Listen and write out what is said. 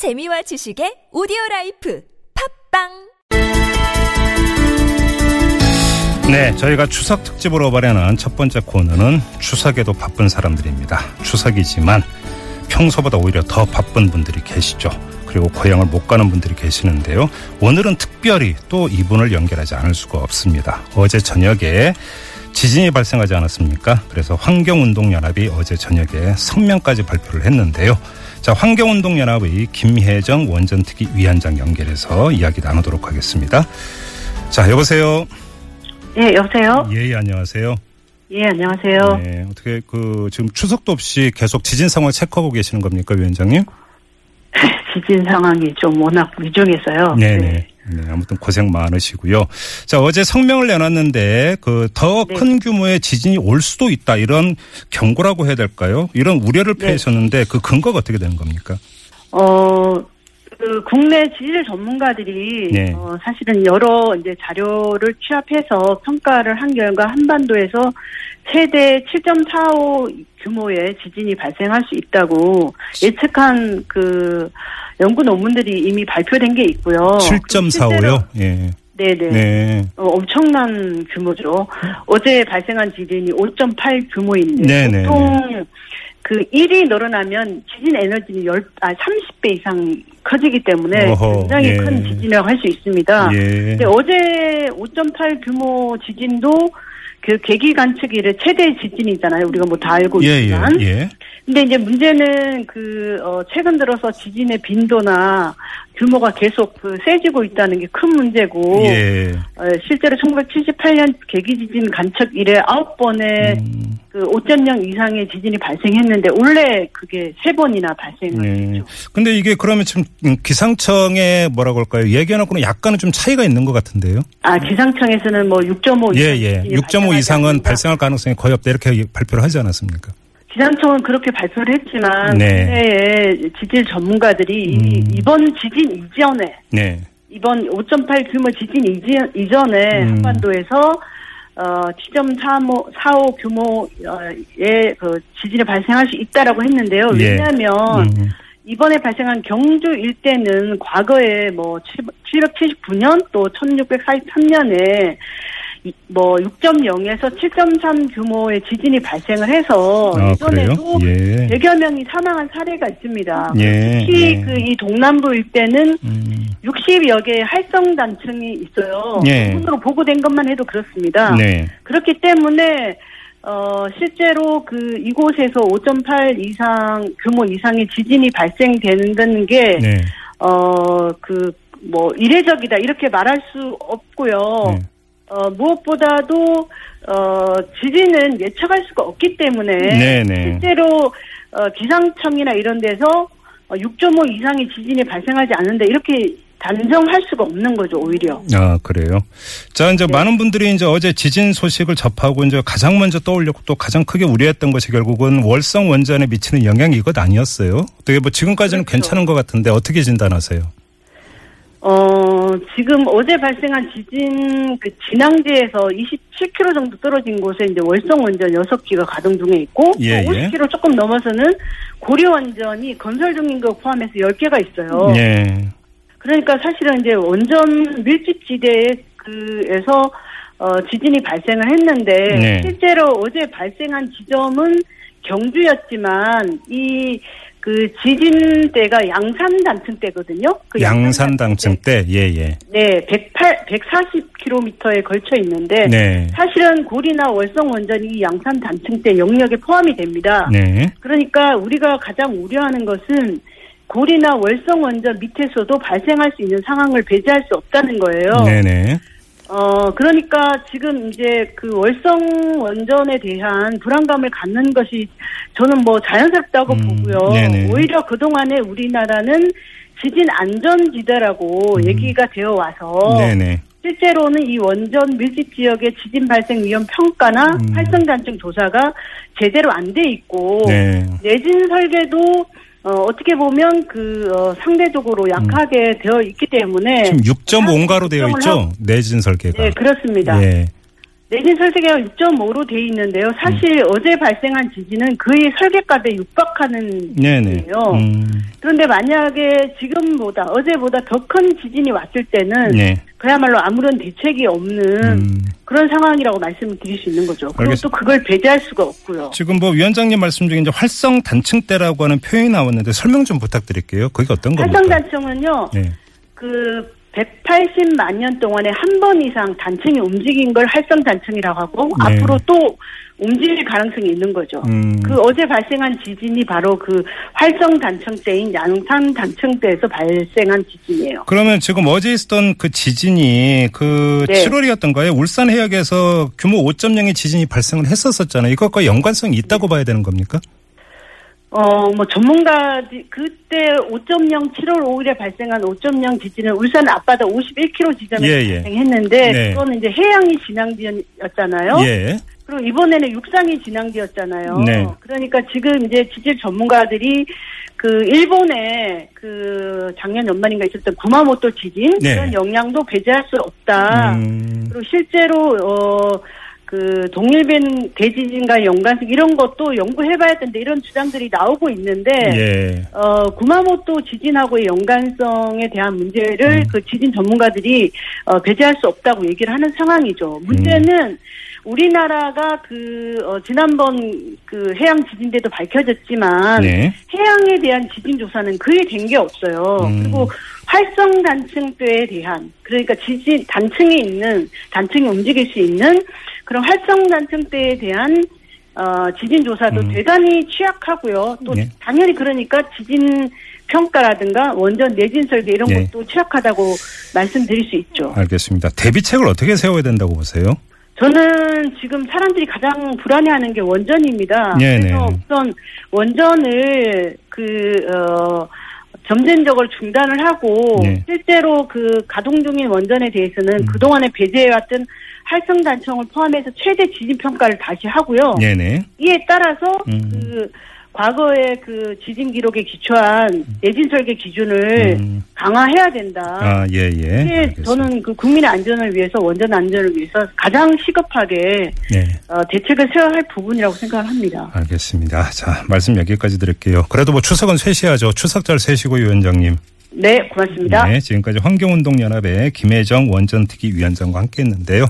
재미와 지식의 오디오 라이프 팟빵 네, 저희가 추석 특집으로 마련한 첫 번째 코너는 추석에도 바쁜 사람들입니다. 추석이지만 평소보다 오히려 더 바쁜 분들이 계시죠. 그리고 고향을 못 가는 분들이 계시는데요. 오늘은 특별히 또 이분을 연결하지 않을 수가 없습니다. 어제 저녁에 지진이 발생하지 않았습니까? 그래서 환경운동연합이 어제 저녁에 성명까지 발표를 했는데요. 자, 환경운동연합의 김혜정 원전특위 위원장 연결해서 이야기 나누도록 하겠습니다. 자, 여보세요. 예, 여보세요? 예, 예, 안녕하세요. 예, 안녕하세요. 네, 어떻게 그 지금 추석도 없이 계속 지진 상황 체크하고 계시는 겁니까, 위원장님? 지진 상황이 좀 워낙 위중해서요. 네네. 네, 아무튼 고생 많으시고요. 자, 어제 성명을 내놨는데 그 더큰 네. 규모의 지진이 올 수도 있다 이런 경고라고 해야 될까요? 이런 우려를 네. 표했었는데 그 근거가 어떻게 되는 겁니까? 어, 그 국내 지질 전문가들이 네. 어, 사실은 여러 이제 자료를 취합해서 평가를 한 결과 한반도에서 최대 7.45 규모의 지진이 발생할 수 있다고 예측한 그 연구 논문들이 이미 발표된 게 있고요. 7.45요? 예. 네네. 네. 어, 엄청난 규모죠. 어제 발생한 지진이 5.8 규모인데 네네. 보통 그 1이 늘어나면 지진 에너지는 10, 아, 30배 이상 커지기 때문에 어허, 굉장히 예. 큰 지진이라고 할 수 있습니다. 예. 근데 어제 5.8 규모 지진도 그 계기 관측 이래 최대 지진이잖아요. 우리가 뭐 다 알고 예, 예, 있지만. 예. 근데 이제 문제는 그, 어, 최근 들어서 지진의 빈도나 규모가 계속 그 세지고 있다는 게 큰 문제고. 예. 어, 실제로 1978년 계기 지진 관측 이래 9번의 음, 그 5.0 이상의 지진이 발생했는데 원래 그게 세 번이나 발생을 네. 했죠. 근데 이게 그러면 지금 기상청의 뭐라고 할까요? 예견하고는 약간은 좀 차이가 있는 것 같은데요? 아, 기상청에서는 뭐 6.5 예, 이상 예. 지진이 6.5 발생하지 이상은. 발생할 가능성이 거의 없다 이렇게 발표를 하지 않았습니까? 기상청은 그렇게 발표를 했지만 네. 국내의 지질 전문가들이 이- 음. 이번 지진 이전에 네. 이번 5.8 규모 지진 이전, 이전에 음. 한반도에서 어7.45 45 규모의 그 지진이 발생할 수 있다라고 했는데요. 예. 왜냐하면 음. 이번에 발생한 경주 일대는 과거에 뭐 779년 또 1643년에 뭐 6.0에서 7.3 규모의 지진이 발생을 해서 아, 이전에도? 예. 100여 명이 사망한 사례가 있습니다. 예. 특히 예. 그이 동남부 일대는 음. 60여 개의 활성 단층이 있어요. 예. 논문으로 보고된 것만 해도 그렇습니다. 네. 그렇기 때문에 어 실제로 그 이곳에서 5.8 이상 규모 이상의 지진이 발생되는 게 네. 어 그 뭐 이례적이다 이렇게 말할 수 없고요. 네. 어 무엇보다도 어 지진은 예측할 수가 없기 때문에 네, 네. 실제로 어 기상청이나 이런 데서 어, 6.5 이상의 지진이 발생하지 않는데 이렇게 단정할 수가 없는 거죠 오히려. 아, 그래요. 자, 이제 네. 많은 분들이 이제 어제 지진 소식을 접하고 이제 가장 먼저 떠올렸고 또 가장 크게 우려했던 것이 결국은 월성 원전에 미치는 영향이 이것 아니었어요. 어떻게 뭐 지금까지는 그렇죠. 괜찮은 것 같은데 어떻게 진단하세요? 어, 지금 어제 발생한 지진 그 진앙지에서 27km 정도 떨어진 곳에 이제 월성 원전 6기가 가동 중에 있고 예, 또 예. 50km 조금 넘어서는 고려 원전이 건설 중인 거 포함해서 10개가 있어요. 예. 그러니까 사실은 이제 원전 밀집 지대에 그에서 어, 지진이 발생을 했는데 네. 실제로 어제 발생한 지점은 경주였지만 이 그 지진대가 양산 단층대거든요. 그 양산 당층 때, 예, 예. 네, 108, 140km에 걸쳐 있는데 네. 사실은 고리나 월성 원전이 양산 단층대 영역에 포함이 됩니다. 네. 그러니까 우리가 가장 우려하는 것은 고리나 월성 원전 밑에서도 발생할 수 있는 상황을 배제할 수 없다는 거예요. 네네. 어, 그러니까 지금 이제 그 월성 원전에 대한 불안감을 갖는 것이 저는 뭐 자연스럽다고 음, 보고요. 네네. 오히려 그동안에 우리나라는 지진 안전지대라고 음. 얘기가 되어 와서 네네. 실제로는 이 원전 밀집 지역의 지진 발생 위험 평가나 음. 활성 단층 조사가 제대로 안 돼 있고 네. 내진 설계도 어, 어떻게 보면 그 어, 상대적으로 약하게 되어 있기 때문에 지금 6.5가로 되어 있죠? 내진 설계가. 네 그렇습니다. 예. 내진 설계가 6.5로 돼 있는데요. 사실 어제 발생한 지진은 거의 설계값에 육박하는. 지진이에요. 음, 그런데 만약에 지금보다 어제보다 더 큰 지진이 왔을 때는 네. 그야말로 아무런 대책이 없는 음. 그런 상황이라고 말씀을 드릴 수 있는 거죠. 그리고 알겠습니다. 또 그걸 배제할 수가 없고요. 지금 뭐 위원장님 말씀 중에 이제 활성 단층대라고 하는 표현이 나왔는데 설명 좀 부탁드릴게요. 그게 어떤 겁니까? 활성 단층은요, 네. 그 180만 년 동안에 한 번 이상 단층이 움직인 걸 활성단층이라고 하고 네. 앞으로 또 움직일 가능성이 있는 거죠. 음. 그 어제 발생한 지진이 바로 그 활성단층대인 양산 단층대에서 발생한 지진이에요. 그러면 지금 어제 있었던 그 지진이 그 네. 7월이었던가요? 울산 해역에서 규모 5.0의 지진이 발생을 했었었잖아요. 이것과 연관성이 있다고 봐야 되는 겁니까? 어, 뭐, 전문가, 그때 5.0, 7월 5일에 발생한 5.0 지진은 울산 앞바다 51km 지점에 예, 예. 발생했는데, 네. 그거는 이제 해양이 진앙지였잖아요. 예. 그리고 이번에는 육상이 진앙지였잖아요. 네. 그러니까 지금 이제 지질 전문가들이 그 일본에 그 작년 연말인가 있었던 구마모토 지진 네. 그런 영향도 배제할 수 없다. 음, 그리고 실제로 어. 그 동일변 대지진과 연관성 이런 것도 연구해봐야 된다 이런 주장들이 나오고 있는데 예. 어 구마모토 지진하고의 연관성에 대한 문제를 음. 그 지진 전문가들이 어, 배제할 수 없다고 얘기를 하는 상황이죠. 문제는 우리나라가 그 어, 지난번 그 해양 지진 때도 밝혀졌지만 네. 해양에 대한 지진 조사는 거의 된 게 없어요. 음. 그리고 활성 단층대에 대한 그러니까 지진 단층이 있는 단층이 움직일 수 있는 그런 활성 단층대에 대한 어, 지진 조사도 음. 대단히 취약하고요. 또 예. 당연히 그러니까 지진 평가라든가 원전 내진 설계 이런 예. 것도 취약하다고 말씀드릴 수 있죠. 알겠습니다. 대비책을 어떻게 세워야 된다고 보세요? 저는 지금 사람들이 가장 불안해하는 게 원전입니다. 네네. 그래서 우선 원전을 그 어, 점진적으로 중단을 하고 네. 실제로 그 가동 중인 원전에 대해서는 음. 그동안에 배제해왔던 활성 단청을 포함해서 최대 지진 평가를 다시 하고요. 네네. 이에 따라서 음. 그 과거의 그 지진 기록에 기초한 내진 설계 기준을 음. 강화해야 된다. 아, 예, 예. 이게 알겠습니다. 저는 그 국민의 안전을 위해서 원전 안전을 위해서 가장 시급하게 네. 어, 대책을 세워야 할 부분이라고 생각을 합니다. 알겠습니다. 자, 말씀 여기까지 드릴게요. 그래도 뭐 추석은 쇠시하죠. 추석 잘 쇠시고 위원장님. 네, 고맙습니다. 네, 지금까지 환경운동연합의 김혜정 원전특위 위원장과 함께했는데요.